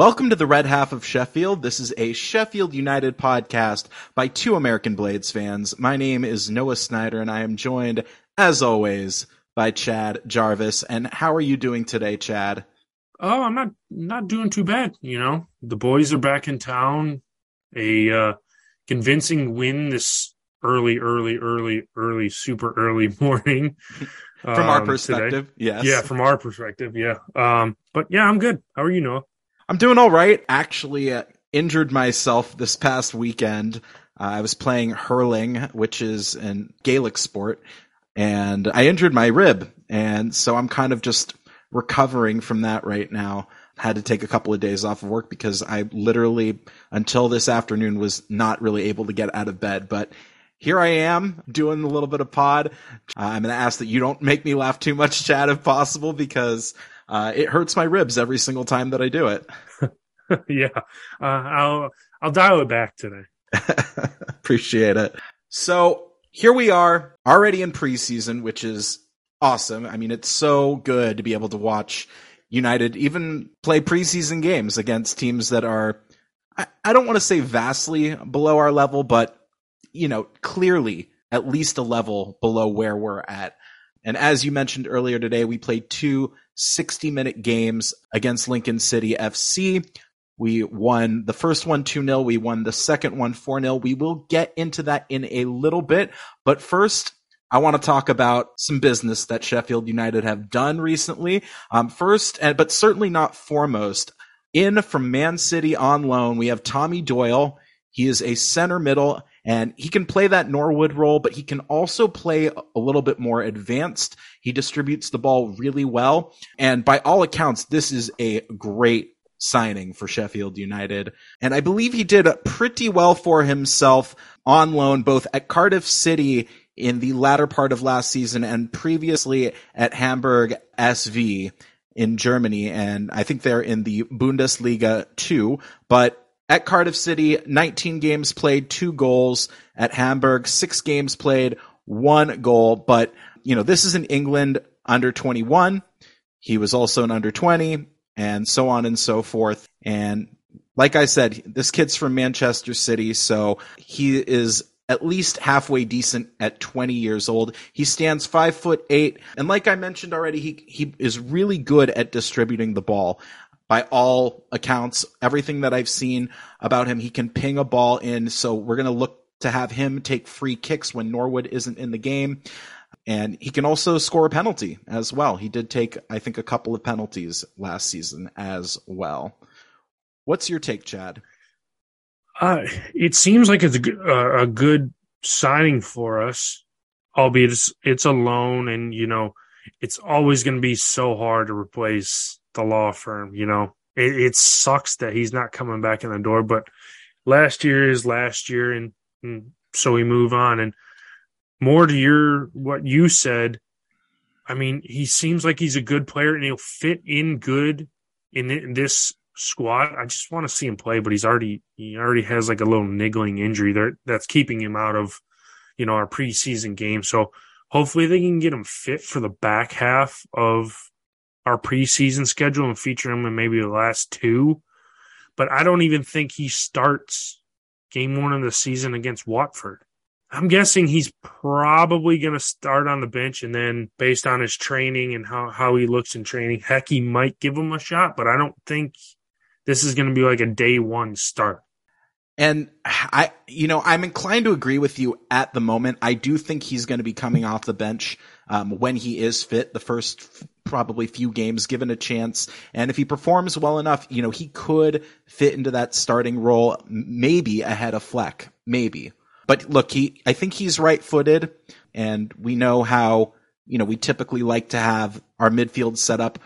Welcome to the Red Half of Sheffield. This is a Sheffield United podcast by two American Blades fans. My name is Noah Snyder and I am joined, as always, by Chad Jarvis. And how are you doing today, Chad? Oh, I'm not not doing too bad. You know, the boys are back in town. A uh, convincing win this early, early, early, early, super early morning. From our perspective, today. yes. Yeah, from our perspective, yeah. Um, but yeah, I'm good. How are you, Noah? I'm doing all right. Actually, uh, injured myself this past weekend. Uh, I was playing hurling, which is an Gaelic sport, and I injured my rib, and so I'm kind of just recovering from that right now. Had to take a couple of days off of work because I literally, until this afternoon, was not really able to get out of bed. But here I am doing a little bit of pod. Uh, I'm going to ask that you don't make me laugh too much, Chad, if possible, because uh, it hurts my ribs every single time that I do it. yeah, uh, I'll I'll dial it back today. Appreciate it. So here we are, already in preseason, which is awesome. I mean, it's so good to be able to watch United even play preseason games against teams that are, I, I don't want to say vastly below our level, but you know, clearly at least a level below where we're at. And as you mentioned earlier today, we played two 60 minute games against Lincoln City FC. We won the first one 2 0. We won the second one 4 0. We will get into that in a little bit. But first, I want to talk about some business that Sheffield United have done recently. Um, first, and, but certainly not foremost, in from Man City on loan, we have Tommy Doyle. He is a center middle and he can play that Norwood role, but he can also play a little bit more advanced. He distributes the ball really well. And by all accounts, this is a great signing for Sheffield United. And I believe he did pretty well for himself on loan, both at Cardiff City in the latter part of last season and previously at Hamburg SV in Germany. And I think they're in the Bundesliga too. But at Cardiff City, 19 games played, two goals. At Hamburg, six games played, one goal. But, you know, this is in England under 21. He was also an under 20 and so on and so forth. And like I said, this kid's from Manchester City, so he is at least halfway decent at 20 years old. He stands five foot eight. And like I mentioned already, he, he is really good at distributing the ball by all accounts, everything that I've seen about him, he can ping a ball in. So we're going to look to have him take free kicks when Norwood isn't in the game. And he can also score a penalty as well. He did take, I think, a couple of penalties last season as well. What's your take, Chad? Uh, it seems like it's a, a good signing for us, albeit it's, it's a loan, and you know it's always going to be so hard to replace the law firm. You know, it, it, sucks that he's not coming back in the door, but last year is last year, and, and so we move on. And more to your what you said, I mean, he seems like he's a good player and he'll fit in good in, in this squad. I just want to see him play, but he's already he already has like a little niggling injury there that's keeping him out of you know our preseason game. So hopefully they can get him fit for the back half of our preseason schedule and feature him in maybe the last two. But I don't even think he starts game one of the season against Watford. I'm guessing he's probably going to start on the bench and then based on his training and how, how he looks in training, heck, he might give him a shot, but I don't think this is going to be like a day one start. And I, you know, I'm inclined to agree with you at the moment. I do think he's going to be coming off the bench um, when he is fit. The first probably few games given a chance, and if he performs well enough, you know, he could fit into that starting role, maybe ahead of Fleck, maybe. But look, he, I think he's right-footed, and we know how, you know, we typically like to have our midfield set up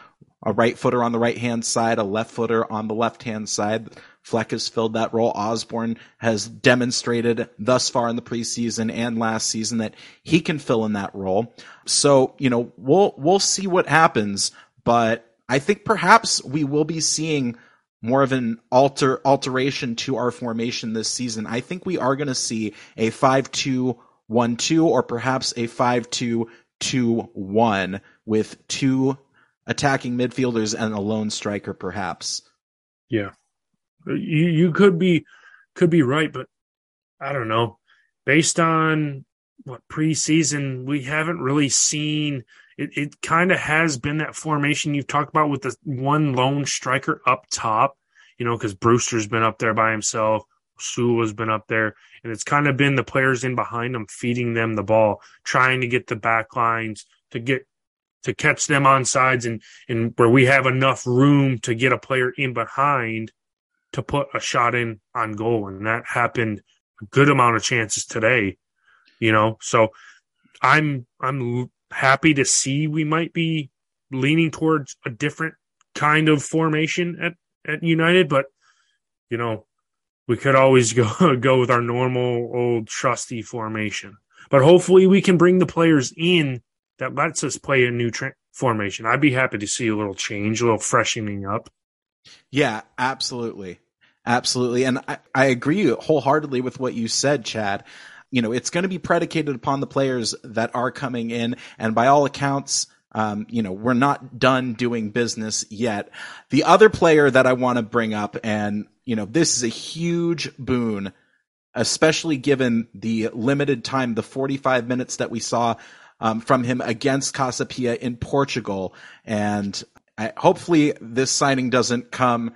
a right footer on the right hand side, a left footer on the left hand side. Fleck has filled that role. Osborne has demonstrated thus far in the preseason and last season that he can fill in that role. So, you know, we'll, we'll see what happens, but I think perhaps we will be seeing more of an alter alteration to our formation this season. I think we are going to see a 5-2-1-2 or perhaps a 5-2-2-1 with two attacking midfielders and a lone striker perhaps. Yeah, you you could be could be right, but I don't know. Based on what preseason, we haven't really seen. It, it kind of has been that formation you've talked about with the one lone striker up top, you know, because Brewster's been up there by himself. Sula's been up there, and it's kind of been the players in behind them feeding them the ball, trying to get the back lines to get to catch them on sides and and where we have enough room to get a player in behind to put a shot in on goal, and that happened a good amount of chances today. You know, so I'm I'm happy to see we might be leaning towards a different kind of formation at at United, but you know, we could always go go with our normal old trusty formation. But hopefully, we can bring the players in that lets us play a new tra- formation. I'd be happy to see a little change, a little freshening up. Yeah, absolutely. Absolutely. And I, I agree wholeheartedly with what you said, Chad. You know, it's going to be predicated upon the players that are coming in. And by all accounts, um, you know, we're not done doing business yet. The other player that I want to bring up, and, you know, this is a huge boon, especially given the limited time, the 45 minutes that we saw um, from him against Casa Pia in Portugal. And I, hopefully this signing doesn't come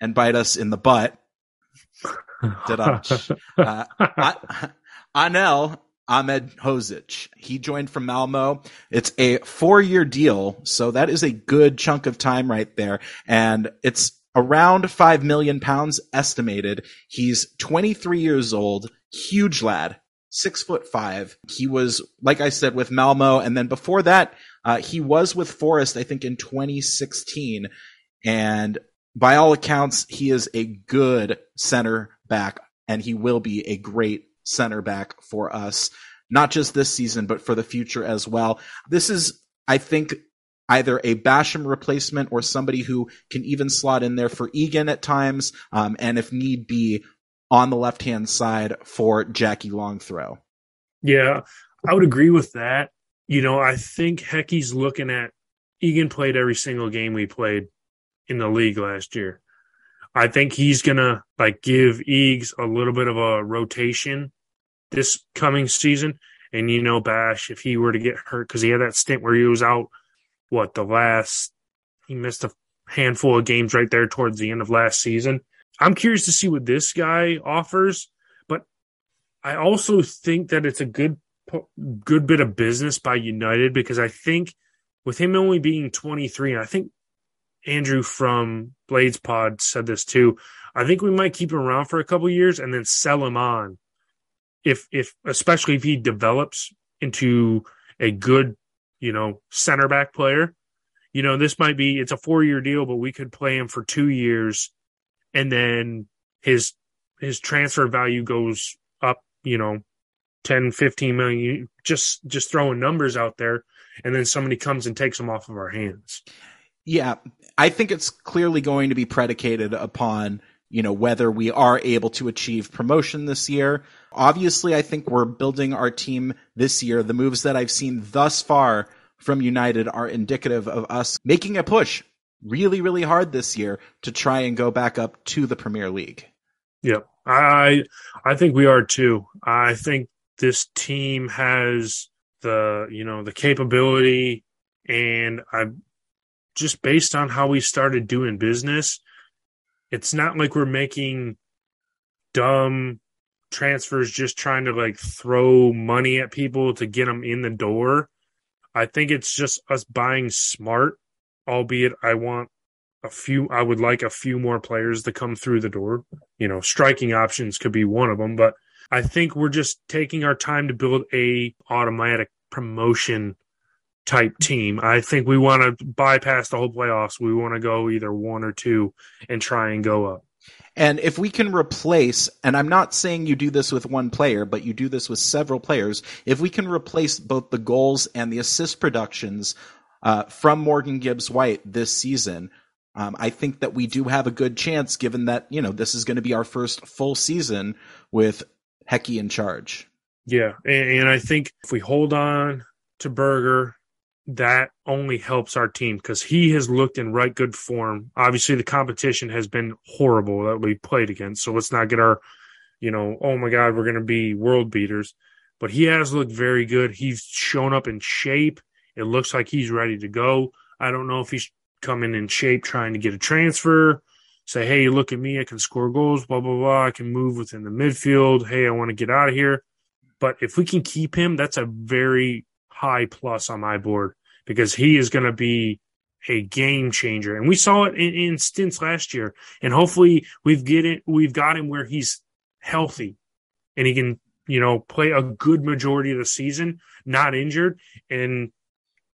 and bite us in the butt. uh, Anel Ahmedhodžić. He joined from Malmo. It's a four year deal. So that is a good chunk of time right there. And it's around five million pounds estimated. He's 23 years old, huge lad, six foot five. He was, like I said, with Malmo. And then before that, uh, he was with Forest, I think in 2016. And by all accounts, he is a good center back and he will be a great center back for us, not just this season, but for the future as well. This is, I think, either a Basham replacement or somebody who can even slot in there for Egan at times, um, and if need be, on the left hand side for Jackie Longthrow. Yeah, I would agree with that. You know, I think Hecky's looking at Egan played every single game we played in the league last year. I think he's gonna like give Eags a little bit of a rotation this coming season. And you know, Bash, if he were to get hurt, because he had that stint where he was out, what the last he missed a handful of games right there towards the end of last season. I'm curious to see what this guy offers, but I also think that it's a good good bit of business by United because I think with him only being 23, and I think Andrew from Blades Pod said this too. I think we might keep him around for a couple years and then sell him on. If if especially if he develops into a good, you know, center back player. You know, this might be it's a four year deal, but we could play him for two years and then his his transfer value goes up, you know, 10, 15 million, just just throwing numbers out there, and then somebody comes and takes them off of our hands. Yeah, I think it's clearly going to be predicated upon, you know, whether we are able to achieve promotion this year. Obviously, I think we're building our team this year. The moves that I've seen thus far from United are indicative of us making a push really, really hard this year to try and go back up to the Premier League. Yep. I I think we are too. I think this team has the, you know, the capability and I just based on how we started doing business, it's not like we're making dumb transfers just trying to like throw money at people to get them in the door. I think it's just us buying smart, albeit I want a few I would like a few more players to come through the door. You know, striking options could be one of them, but I think we're just taking our time to build a automatic promotion type team. I think we want to bypass the whole playoffs. We want to go either one or two and try and go up. And if we can replace, and I'm not saying you do this with one player, but you do this with several players, if we can replace both the goals and the assist productions uh, from Morgan Gibbs White this season, um, I think that we do have a good chance given that, you know, this is going to be our first full season with Hecky in charge. Yeah. And, and I think if we hold on to Berger that only helps our team because he has looked in right good form. Obviously, the competition has been horrible that we played against. So let's not get our, you know, oh my God, we're going to be world beaters. But he has looked very good. He's shown up in shape. It looks like he's ready to go. I don't know if he's coming in shape trying to get a transfer. Say, hey, look at me. I can score goals, blah, blah, blah. I can move within the midfield. Hey, I want to get out of here. But if we can keep him, that's a very high plus on my board because he is going to be a game changer. And we saw it in, in stints last year. And hopefully we've get it, we've got him where he's healthy and he can, you know, play a good majority of the season, not injured. And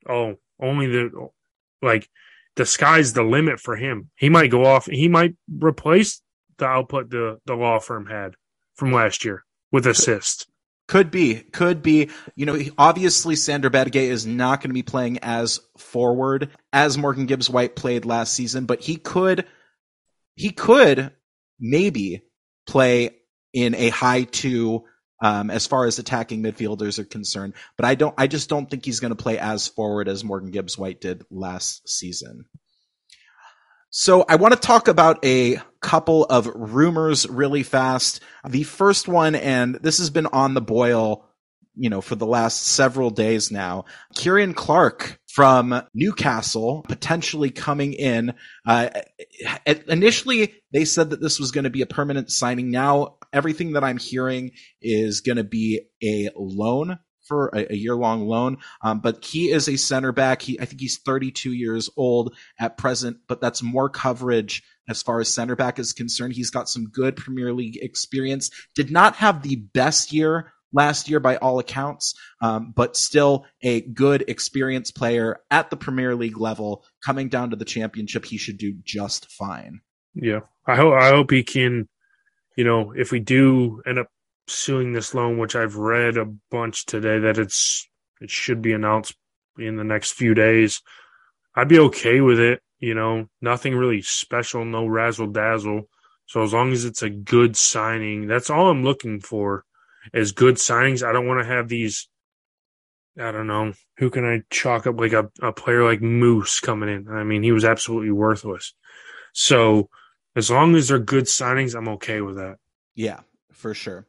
oh, only the like the sky's the limit for him. He might go off. He might replace the output the the law firm had from last year with assist. Could be, could be. You know, obviously Sander Berge is not going to be playing as forward as Morgan Gibbs White played last season, but he could, he could maybe play in a high two um, as far as attacking midfielders are concerned. But I don't, I just don't think he's going to play as forward as Morgan Gibbs White did last season. So I want to talk about a couple of rumors really fast. The first one, and this has been on the boil, you know, for the last several days now. Ciaran Clark from Newcastle potentially coming in. Uh, initially, they said that this was going to be a permanent signing. Now, everything that I'm hearing is going to be a loan for a, a year long loan. Um, but he is a center back. He, I think he's 32 years old at present, but that's more coverage as far as center back is concerned. He's got some good Premier League experience. Did not have the best year last year by all accounts, um, but still a good experienced player at the Premier League level. Coming down to the championship, he should do just fine. Yeah, I hope I hope he can. You know, if we do end up suing this loan, which I've read a bunch today that it's it should be announced in the next few days. I'd be okay with it. You know, nothing really special, no razzle dazzle. So as long as it's a good signing, that's all I'm looking for is good signings. I don't want to have these. I don't know who can I chalk up like a, a player like Moose coming in. I mean, he was absolutely worthless. So as long as they're good signings, I'm okay with that. Yeah, for sure.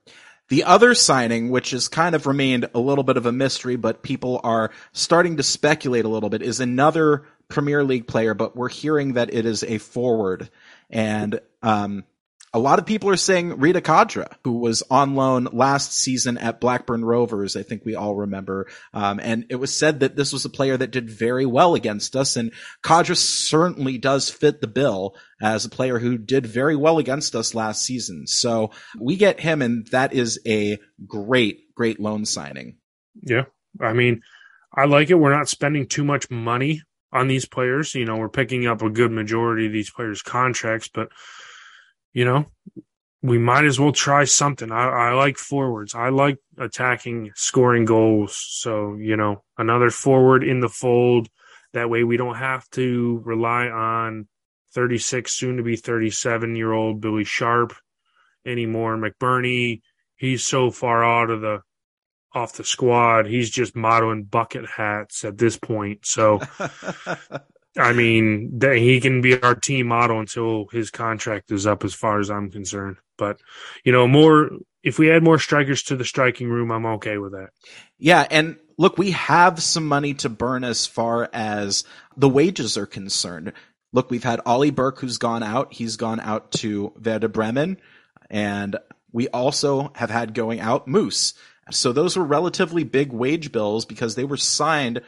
The other signing, which has kind of remained a little bit of a mystery, but people are starting to speculate a little bit, is another Premier League player, but we're hearing that it is a forward. And um, a lot of people are saying Reda Khadra, who was on loan last season at Blackburn Rovers. I think we all remember. Um, and it was said that this was a player that did very well against us. And Kadra certainly does fit the bill as a player who did very well against us last season. So we get him and that is a great, great loan signing. Yeah. I mean, I like it. We're not spending too much money on these players. You know, we're picking up a good majority of these players' contracts, but you know, we might as well try something. I, I like forwards. I like attacking, scoring goals. So, you know, another forward in the fold. That way we don't have to rely on 36, soon to be 37 year old Billy Sharp anymore. McBurnie, he's so far out of the off the squad. He's just modeling bucket hats at this point. So I mean, that he can be our team model until his contract is up, as far as I'm concerned. But you know, more if we add more strikers to the striking room, I'm okay with that. Yeah, and look, we have some money to burn as far as the wages are concerned. Look, we've had Ollie Burke who's gone out. He's gone out to Werder Bremen, and we also have had going out Moose. So those were relatively big wage bills because they were signed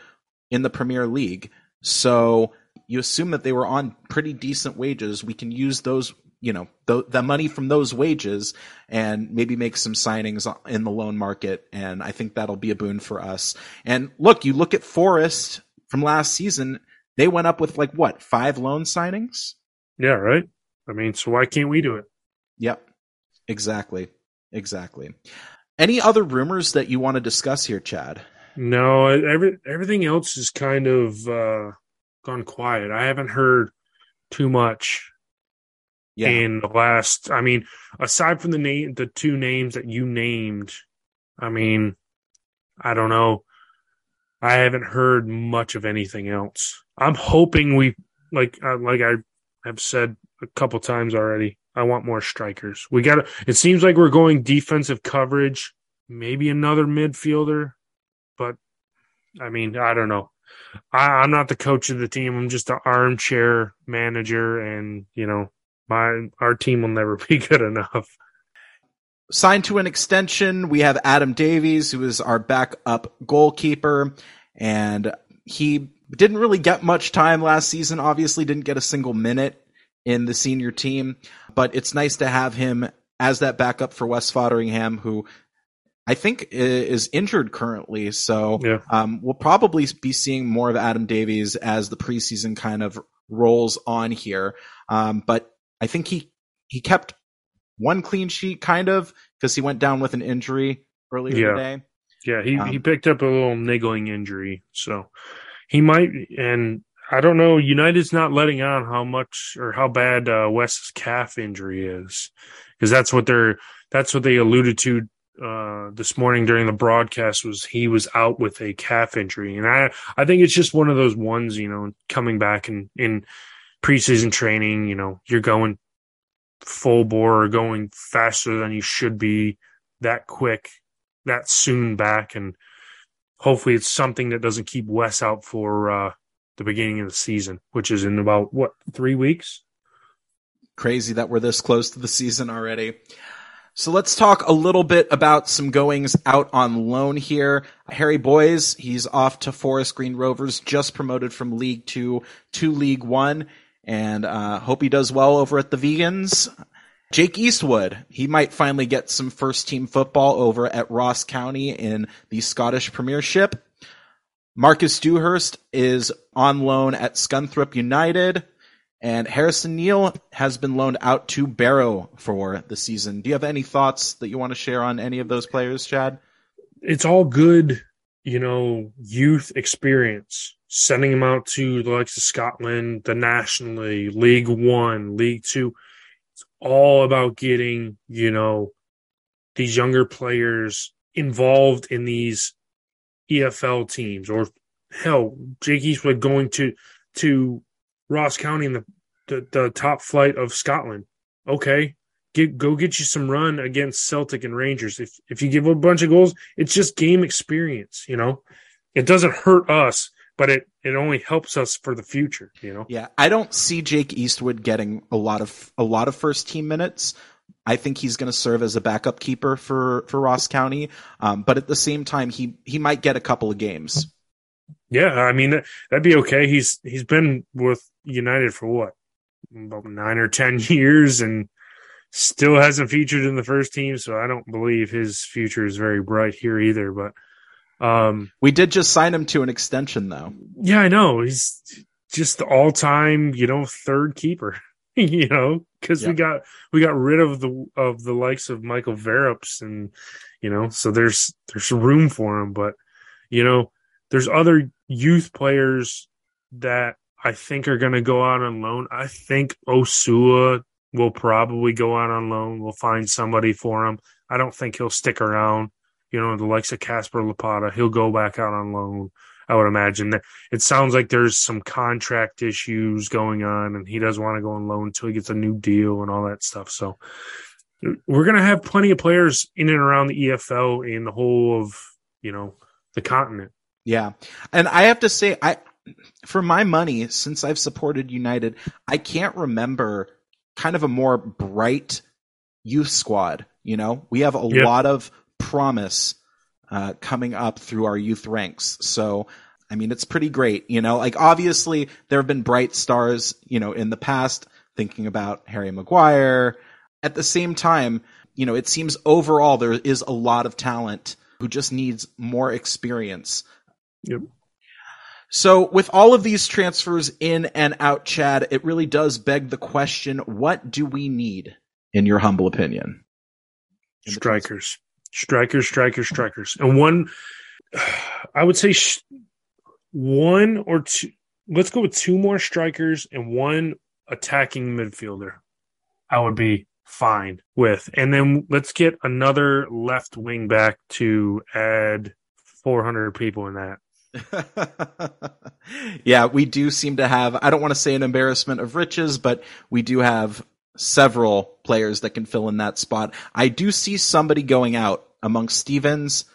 in the Premier League. So you assume that they were on pretty decent wages. We can use those, you know, the, the money from those wages and maybe make some signings in the loan market. And I think that'll be a boon for us. And look, you look at Forest from last season, they went up with like what, five loan signings? Yeah, right. I mean, so why can't we do it? Yep. Exactly. Exactly. Any other rumors that you want to discuss here, Chad? No, every everything else is kind of uh, gone quiet. I haven't heard too much yeah. in the last. I mean, aside from the name, the two names that you named, I mean, I don't know. I haven't heard much of anything else. I'm hoping we like uh, like I have said a couple times already. I want more strikers. We got to it seems like we're going defensive coverage, maybe another midfielder, but I mean, I don't know. I, am not the coach of the team. I'm just an armchair manager, and you know, my our team will never be good enough. Signed to an extension, we have Adam Davies, who is our backup goalkeeper, and he didn't really get much time last season. Obviously, didn't get a single minute in the senior team, but it's nice to have him as that backup for Wes Foderingham, who I think is injured currently. So yeah. um, we'll probably be seeing more of Adam Davies as the preseason kind of rolls on here. Um, but I think he he kept one clean sheet kind of because he went down with an injury earlier yeah. today. Yeah, he um, he picked up a little niggling injury, so he might. And I don't know. United's not letting on how much or how bad uh, Wes's calf injury is, because that's what they're that's what they alluded to uh, this morning during the broadcast was he was out with a calf injury, and I I think it's just one of those ones, you know, coming back in in preseason training, you know, you're going full bore or going faster than you should be that quick, that soon back, and hopefully it's something that doesn't keep Wes out for uh, the beginning of the season, which is in about what three weeks. Crazy that we're this close to the season already. So let's talk a little bit about some goings out on loan here. Harry Boyes, he's off to Forest Green Rovers, just promoted from League Two to League One, and uh, hope he does well over at the Vegans. Jake Eastwood, he might finally get some first team football over at Ross County in the Scottish Premiership. Marcus Dewhurst is on loan at Scunthorpe United. And Harrison Neal has been loaned out to Barrow for the season. Do you have any thoughts that you want to share on any of those players, Chad? It's all good, you know, youth experience. Sending them out to the likes of Scotland, the National League, League One, League Two. It's all about getting, you know, these younger players involved in these EFL teams or hell, Jake Eastwood going to to Ross County in the, the, the top flight of Scotland. Okay, get go get you some run against Celtic and Rangers. If if you give a bunch of goals, it's just game experience. You know, it doesn't hurt us, but it it only helps us for the future. You know. Yeah, I don't see Jake Eastwood getting a lot of a lot of first team minutes. I think he's going to serve as a backup keeper for for Ross County, um, but at the same time, he he might get a couple of games. Yeah, I mean that'd be okay. He's he's been with United for what about nine or ten years, and still hasn't featured in the first team. So I don't believe his future is very bright here either. But um, we did just sign him to an extension, though. Yeah, I know. He's just the all-time, you know, third keeper. you know, because we got we got rid of the of the likes of Michael Verrips, and you know, so there's there's room for him. But you know, there's other youth players that I think are going to go out on loan. I think Osula will probably go out on loan. We'll find somebody for him. I don't think he'll stick around. You know, the likes of Casper Łopata, he'll go back out on loan. I would imagine that it sounds like there's some contract issues going on, and he doesn't want to go on loan until he gets a new deal and all that stuff. So we're going to have plenty of players in and around the EFL in the whole of you know the continent. Yeah. And I have to say, I, for my money, since I've supported United, I can't remember kind of a more bright youth squad. You know, we have a yep. lot of promise uh, coming up through our youth ranks. So, I mean, it's pretty great. You know, like obviously there have been bright stars, you know, in the past, thinking about Harry Maguire. At the same time, you know, it seems overall there is a lot of talent who just needs more experience. Yep. So with all of these transfers in and out, Chad, it really does beg the question, what do we need, in your humble opinion? Strikers. Strikers, strikers, strikers. And one, I would say sh- one or two, let's go with two more strikers and one attacking midfielder. I would be fine with. And then let's get another left wing back to add 400 people in that yeah, we do seem to have, I don't want to say an embarrassment of riches, but we do have several players that can fill in that spot. I do see somebody going out among Stevens,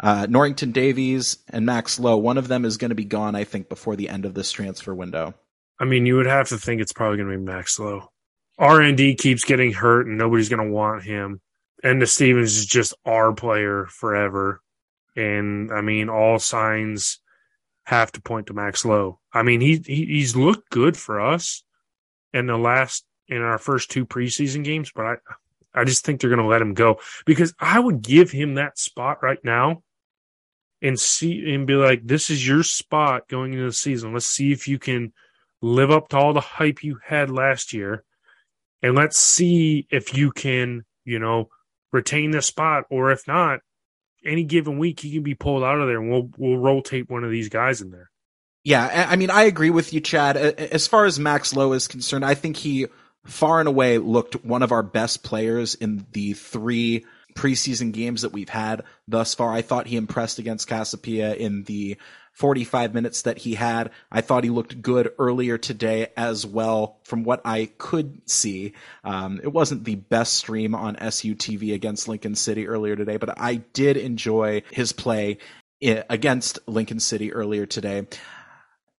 uh, Norrington Davies, and Max Lowe. One of them is going to be gone, I think, before the end of this transfer window. I mean, you would have to think it's probably going to be Max Lowe. RND keeps getting hurt and nobody's going to want him. And the Stevens is just our player forever. And I mean, all signs have to point to Max Lowe. I mean, he, he he's looked good for us in the last in our first two preseason games, but I I just think they're going to let him go because I would give him that spot right now and see and be like, this is your spot going into the season. Let's see if you can live up to all the hype you had last year, and let's see if you can, you know, retain the spot, or if not, any given week he can be pulled out of there, and we'll we'll rotate one of these guys in there. Yeah, I mean, I agree with you, Chad. As far as Max Lowe is concerned, I think he far and away looked one of our best players in the three preseason games that we've had thus far. I thought he impressed against Casa Pia in the 45 minutes that he had. I thought he looked good earlier today as well from what I could see. Um, it wasn't the best stream on SUTV against Lincoln City earlier today, but I did enjoy his play against Lincoln City earlier today.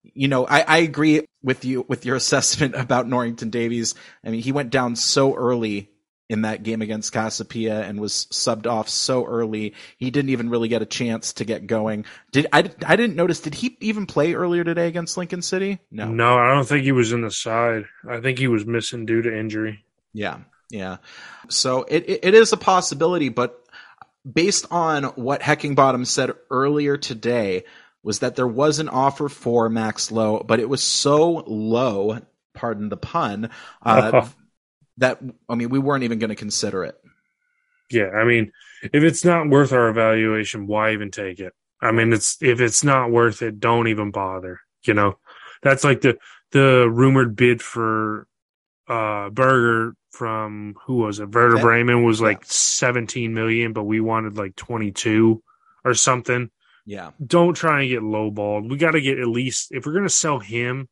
You know, I, I agree with you with your assessment about Norrington Davies. I mean, he went down so early in that game against Casa Pia and was subbed off so early. He didn't even really get a chance to get going. Did I? I didn't notice. Did he even play earlier today against Lincoln City? No. No, I don't think he was in the side. I think he was missing due to injury. Yeah, yeah. So it it, it is a possibility, but based on what Heckingbottom said earlier today, was that there was an offer for Max Lowe, but it was so low. Pardon the pun. Uh, that I mean, we weren't even going to consider it. Yeah, I mean, if it's not worth our evaluation, why even take it? I mean, it's if it's not worth it, don't even bother. You know, that's like the the rumored bid for uh Berger from who was it? Werder yeah. Bremen was like yeah. 17 million, but we wanted like 22 or something. Yeah. Don't try and get lowballed. We got to get at least if we're going to sell him,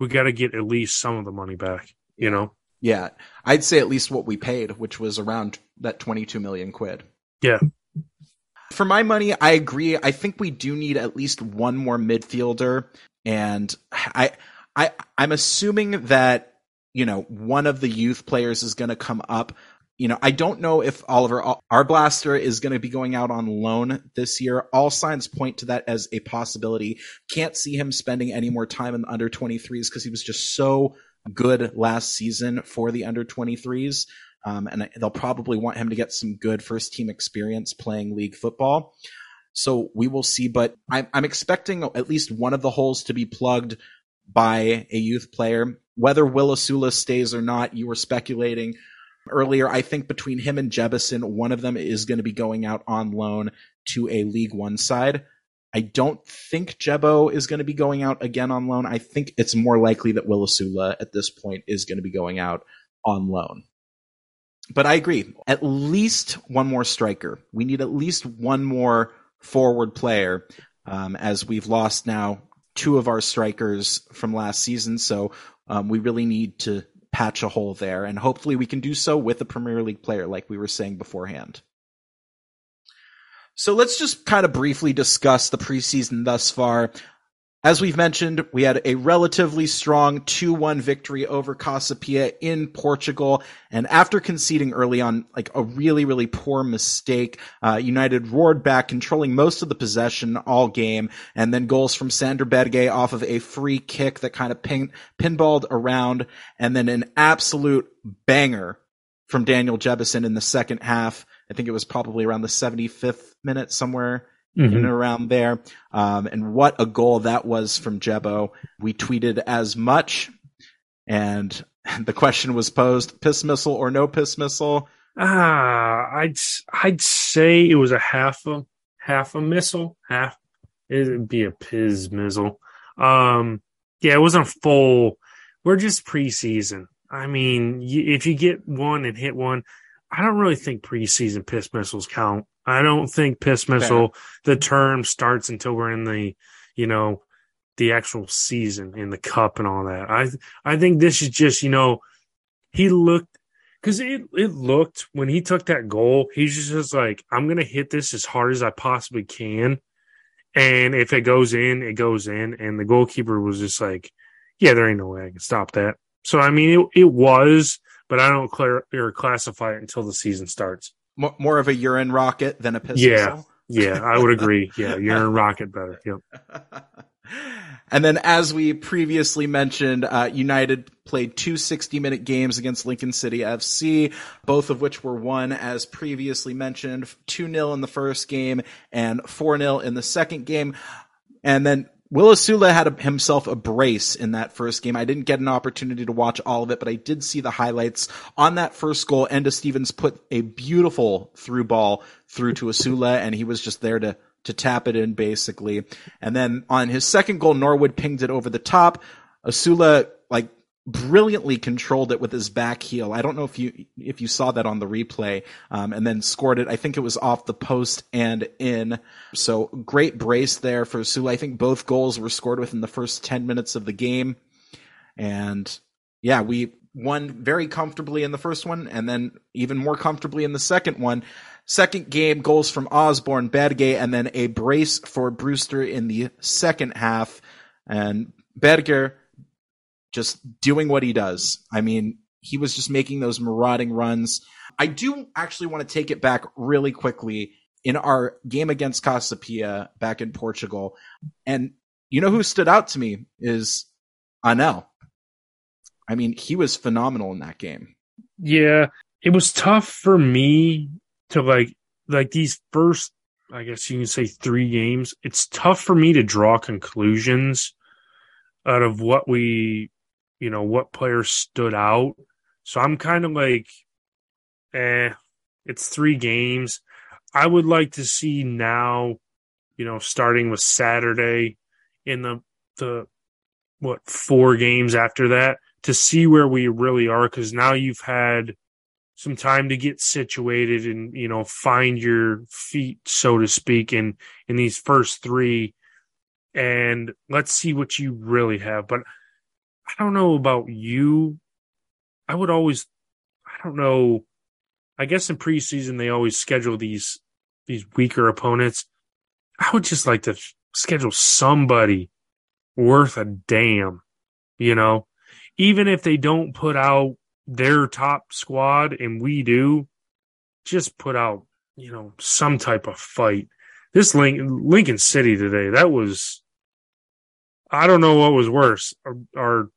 we got to get at least some of the money back, you know. Yeah, I'd say at least what we paid, which was around that 22 million quid. Yeah. For my money, I agree. I think we do need at least one more midfielder, and I, I, I'm assuming that you know one of the youth players is going to come up. You know, I don't know if Oliver Arblaster is going to be going out on loan this year. All signs point to that as a possibility. Can't see him spending any more time in the under 23s because he was just so good last season for the under 23s. Um, and they'll probably want him to get some good first team experience playing league football. So we will see, but I'm, I'm expecting at least one of the holes to be plugged by a youth player. Whether Will Osula stays or not, you were speculating earlier. I think between him and Jebbison, one of them is going to be going out on loan to a League One side. I don't think Jebo is going to be going out again on loan. I think it's more likely that Will Osula at this point is going to be going out on loan. But I agree. At least one more striker. We need at least one more forward player, um, as we've lost now two of our strikers from last season. So um, we really need to patch a hole there, and hopefully we can do so with a Premier League player, like we were saying beforehand. So let's just kind of briefly discuss the preseason thus far. As we've mentioned, we had a relatively strong 2-1 victory over Casa Pia in Portugal. And after conceding early on, like a really, really poor mistake, uh, United roared back, controlling most of the possession all game. And then goals from Sander Berge off of a free kick that kind of pin- pinballed around. And then an absolute banger from Daniel Jebbison in the second half. I think it was probably around the 75th minute, somewhere mm-hmm. in and around there. Um, and what a goal that was from Jebo. We tweeted as much, and the question was posed: piss missile or no piss missile? Ah, I'd I'd say it was a half a half a missile, half it'd be a piss missile. Um, yeah, it wasn't full. We're just preseason. I mean, if you get one and hit one, I don't really think preseason piss missiles count. I don't think piss missile, the term starts until we're in the, you know, the actual season in the cup and all that. I I think this is just, you know, he looked because it it looked when he took that goal, he's just, just like, I'm gonna hit this as hard as I possibly can. And if it goes in, it goes in. And the goalkeeper was just like, Yeah, there ain't no way I can stop that. So I mean it it was, but I don't clear or classify it until the season starts. More more of a urine rocket than a pistol. Yeah. Yeah, I would agree. Yeah, urine rocket better. Yep. And then, as we previously mentioned, uh, United played two 60 minute games against Lincoln City FC, both of which were won, as previously mentioned, 2 0 in the first game and 4 0 in the second game. And then Will Osula had a, himself a brace in that first game. I didn't get an opportunity to watch all of it, but I did see the highlights on that first goal. Enda Stevens put a beautiful through ball through to Osula, and he was just there to to tap it in basically. And then on his second goal, Norwood pinged it over the top. Osula like brilliantly controlled it with his back heel. I don't know if you if you saw that on the replay, um, and then scored it. I think it was off the post and in. So great brace there for Sula. I think both goals were scored within the first ten minutes of the game, and yeah, we won very comfortably in the first one, and then even more comfortably in the second one. Second game, goals from Osborne, Berge, and then a brace for Brewster in the second half. And Berger just doing what he does. I mean, he was just making those marauding runs. I do actually want to take it back really quickly in our game against Casa Pia back in Portugal. And you know who stood out to me is Anel. I mean, he was phenomenal in that game. Yeah, it was tough for me to like like these first I guess you can say three games. It's tough for me to draw conclusions out of what we, you know, what players stood out. So I'm kind of like, eh, it's three games. I would like to see now, you know, starting with Saturday in the, the, what, four games after that to see where we really are. Cause now you've had, some time to get situated and you know find your feet so to speak in in these first three and let's see what you really have but i don't know about you i would always i don't know i guess in preseason they always schedule these these weaker opponents i would just like to schedule somebody worth a damn you know even if they don't put out their top squad and we do, just put out, you know, some type of fight. This Lincoln, Lincoln City today, that was, I don't know what was worse. Our, our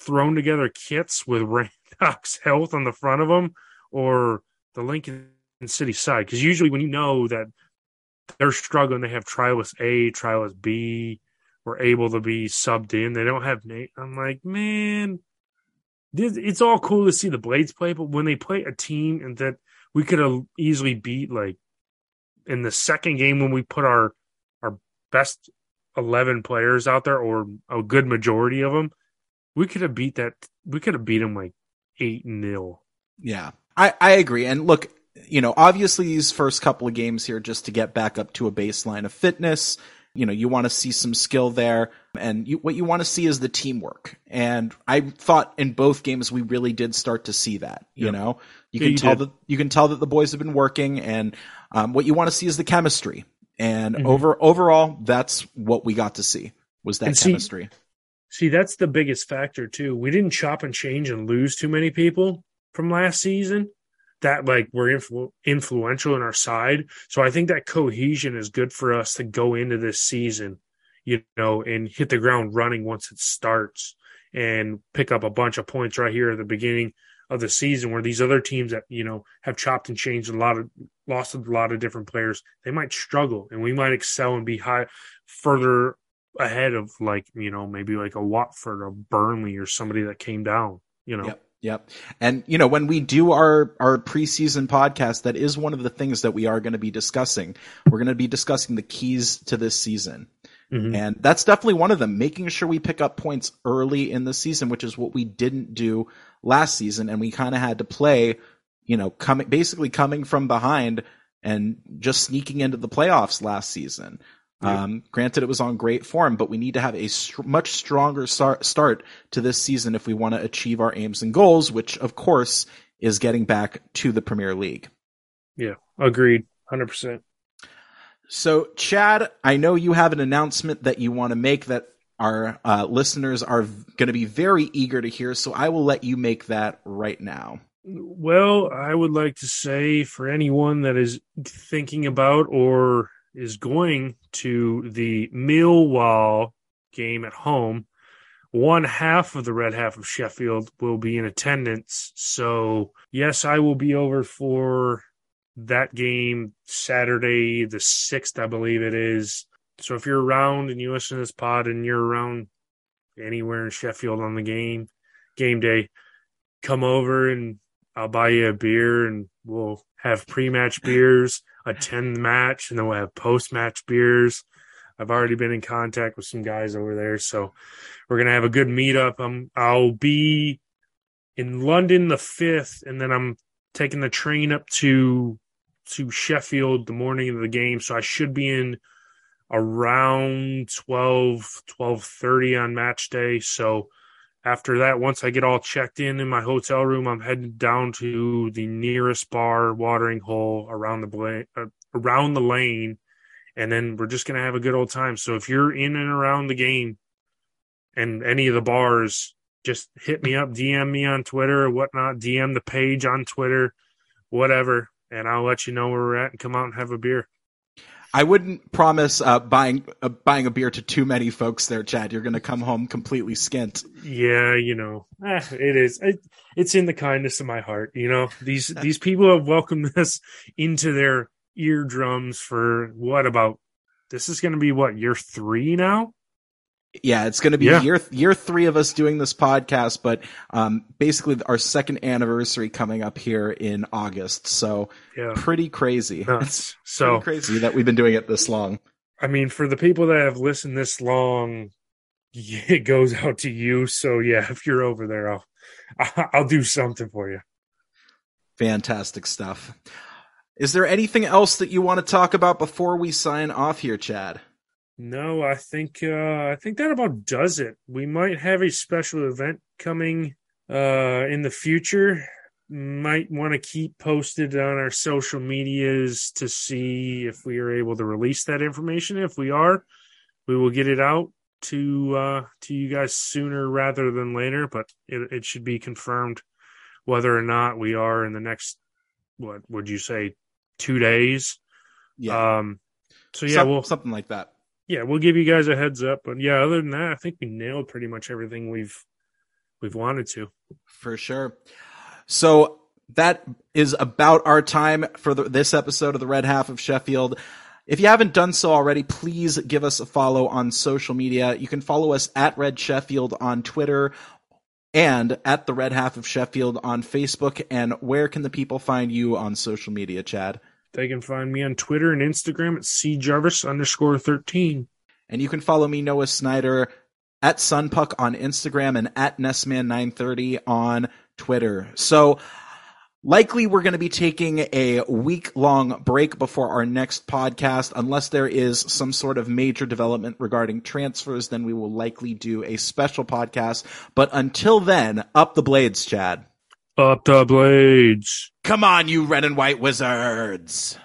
thrown together kits with Randox Health on the front of them or the Lincoln City side. Because usually when you know that they're struggling, they have Trialist A, Trialist B, were able to be subbed in. They don't have Nate. I'm like, man, it's all cool to see the Blades play, but when they play a team and that we could have easily beat, like in the second game when we put our our best eleven players out there or a good majority of them, we could have beat that. We could have beat them like eight nil. Yeah, I I agree. And look, you know, obviously these first couple of games here just to get back up to a baseline of fitness you know, you want to see some skill there. And you, what you want to see is the teamwork. And I thought in both games we really did start to see that. You yep. know, you yeah, can you tell did. that you can tell that the boys have been working, and um, what you want to see is the chemistry. And mm-hmm. over overall, that's what we got to see was that and chemistry. See, see, that's the biggest factor too. We didn't chop and change and lose too many people from last season that like were influ- influential in our side. So I think that cohesion is good for us to go into this season, you know, and hit the ground running once it starts and pick up a bunch of points right here at the beginning of the season where these other teams that, you know, have chopped and changed a lot of lost a lot of different players, they might struggle and we might excel and be high further ahead of like, you know, maybe like a Watford or Burnley or somebody that came down, you know. Yep. Yep. And you know, when we do our our preseason podcast, that is one of the things that we are going to be discussing. We're going to be discussing the keys to this season. Mm-hmm. And that's definitely one of them, making sure we pick up points early in the season, which is what we didn't do last season and we kind of had to play, you know, coming basically coming from behind and just sneaking into the playoffs last season. Um, granted, it was on great form, but we need to have a str- much stronger start, start to this season if we want to achieve our aims and goals, which, of course, is getting back to the Premier League. Yeah, agreed. 100%. So, Chad, I know you have an announcement that you want to make that our uh, listeners are going to be very eager to hear. So, I will let you make that right now. Well, I would like to say for anyone that is thinking about or is going to the Millwall game at home, one half of the red half of Sheffield will be in attendance. So, yes, I will be over for that game Saturday, the 6th, I believe it is. So, if you're around and you listen to this pod and you're around anywhere in Sheffield on the game, game day, come over and I'll buy you a beer and we'll have pre match beers attend the match, and then we'll have post match beers. I've already been in contact with some guys over there, so we're gonna have a good meetup. Um, I'll be in London the fifth, and then I'm taking the train up to to Sheffield the morning of the game, so I should be in around 12 12:30 on match day. So after that, once I get all checked in in my hotel room, I'm heading down to the nearest bar watering hole around the uh, around the lane, and then we're just gonna have a good old time. So if you're in and around the game, and any of the bars, just hit me up, DM me on Twitter or whatnot, DM the page on Twitter, whatever, and I'll let you know where we're at and come out and have a beer. I wouldn't promise uh, buying uh, buying a beer to too many folks there, Chad. You're going to come home completely skint. Yeah, you know, eh, it is. It, it's in the kindness of my heart. You know, these these people have welcomed us into their eardrums for what about? This is going to be what year three now. Yeah, it's going to be Yeah. year year three of us doing this podcast, but um, basically our second anniversary coming up here in August. So Yeah, pretty crazy. nuts. Pretty So crazy that we've been doing it this long. I mean, for the people that have listened this long, it goes out to you. So yeah, if you're over there, I'll I'll do something for you. Fantastic stuff. Is there anything else that you want to talk about before we sign off here, Chad? No, I think uh I think that about does it. We might have a special event coming uh in the future. Might want to keep posted on our social medias to see if we are able to release that information. If we are, we will get it out to uh to you guys sooner rather than later, but it it should be confirmed whether or not we are in the next what would you say 2 days. Yeah, Um so yeah, Some- we'll something like that. Yeah, we'll give you guys a heads up. But yeah, other than that, I think we nailed pretty much everything we've we've wanted to. For sure. So that is about our time for the, this episode of the Red Half of Sheffield. If you haven't done so already, please give us a follow on social media. You can follow us at Red Sheffield on Twitter and at the Red Half of Sheffield on Facebook. And where can the people find you on social media, Chad? They can find me on Twitter and Instagram at cjarvis underscore thirteen. And you can follow me, Noah Snyder, at Sunpuck on Instagram and at Nessman930 on Twitter. So likely we're going to be taking a week long break before our next podcast. Unless there is some sort of major development regarding transfers, then we will likely do a special podcast. But until then, up the blades, Chad. Up the blades. Come on, you red and white wizards.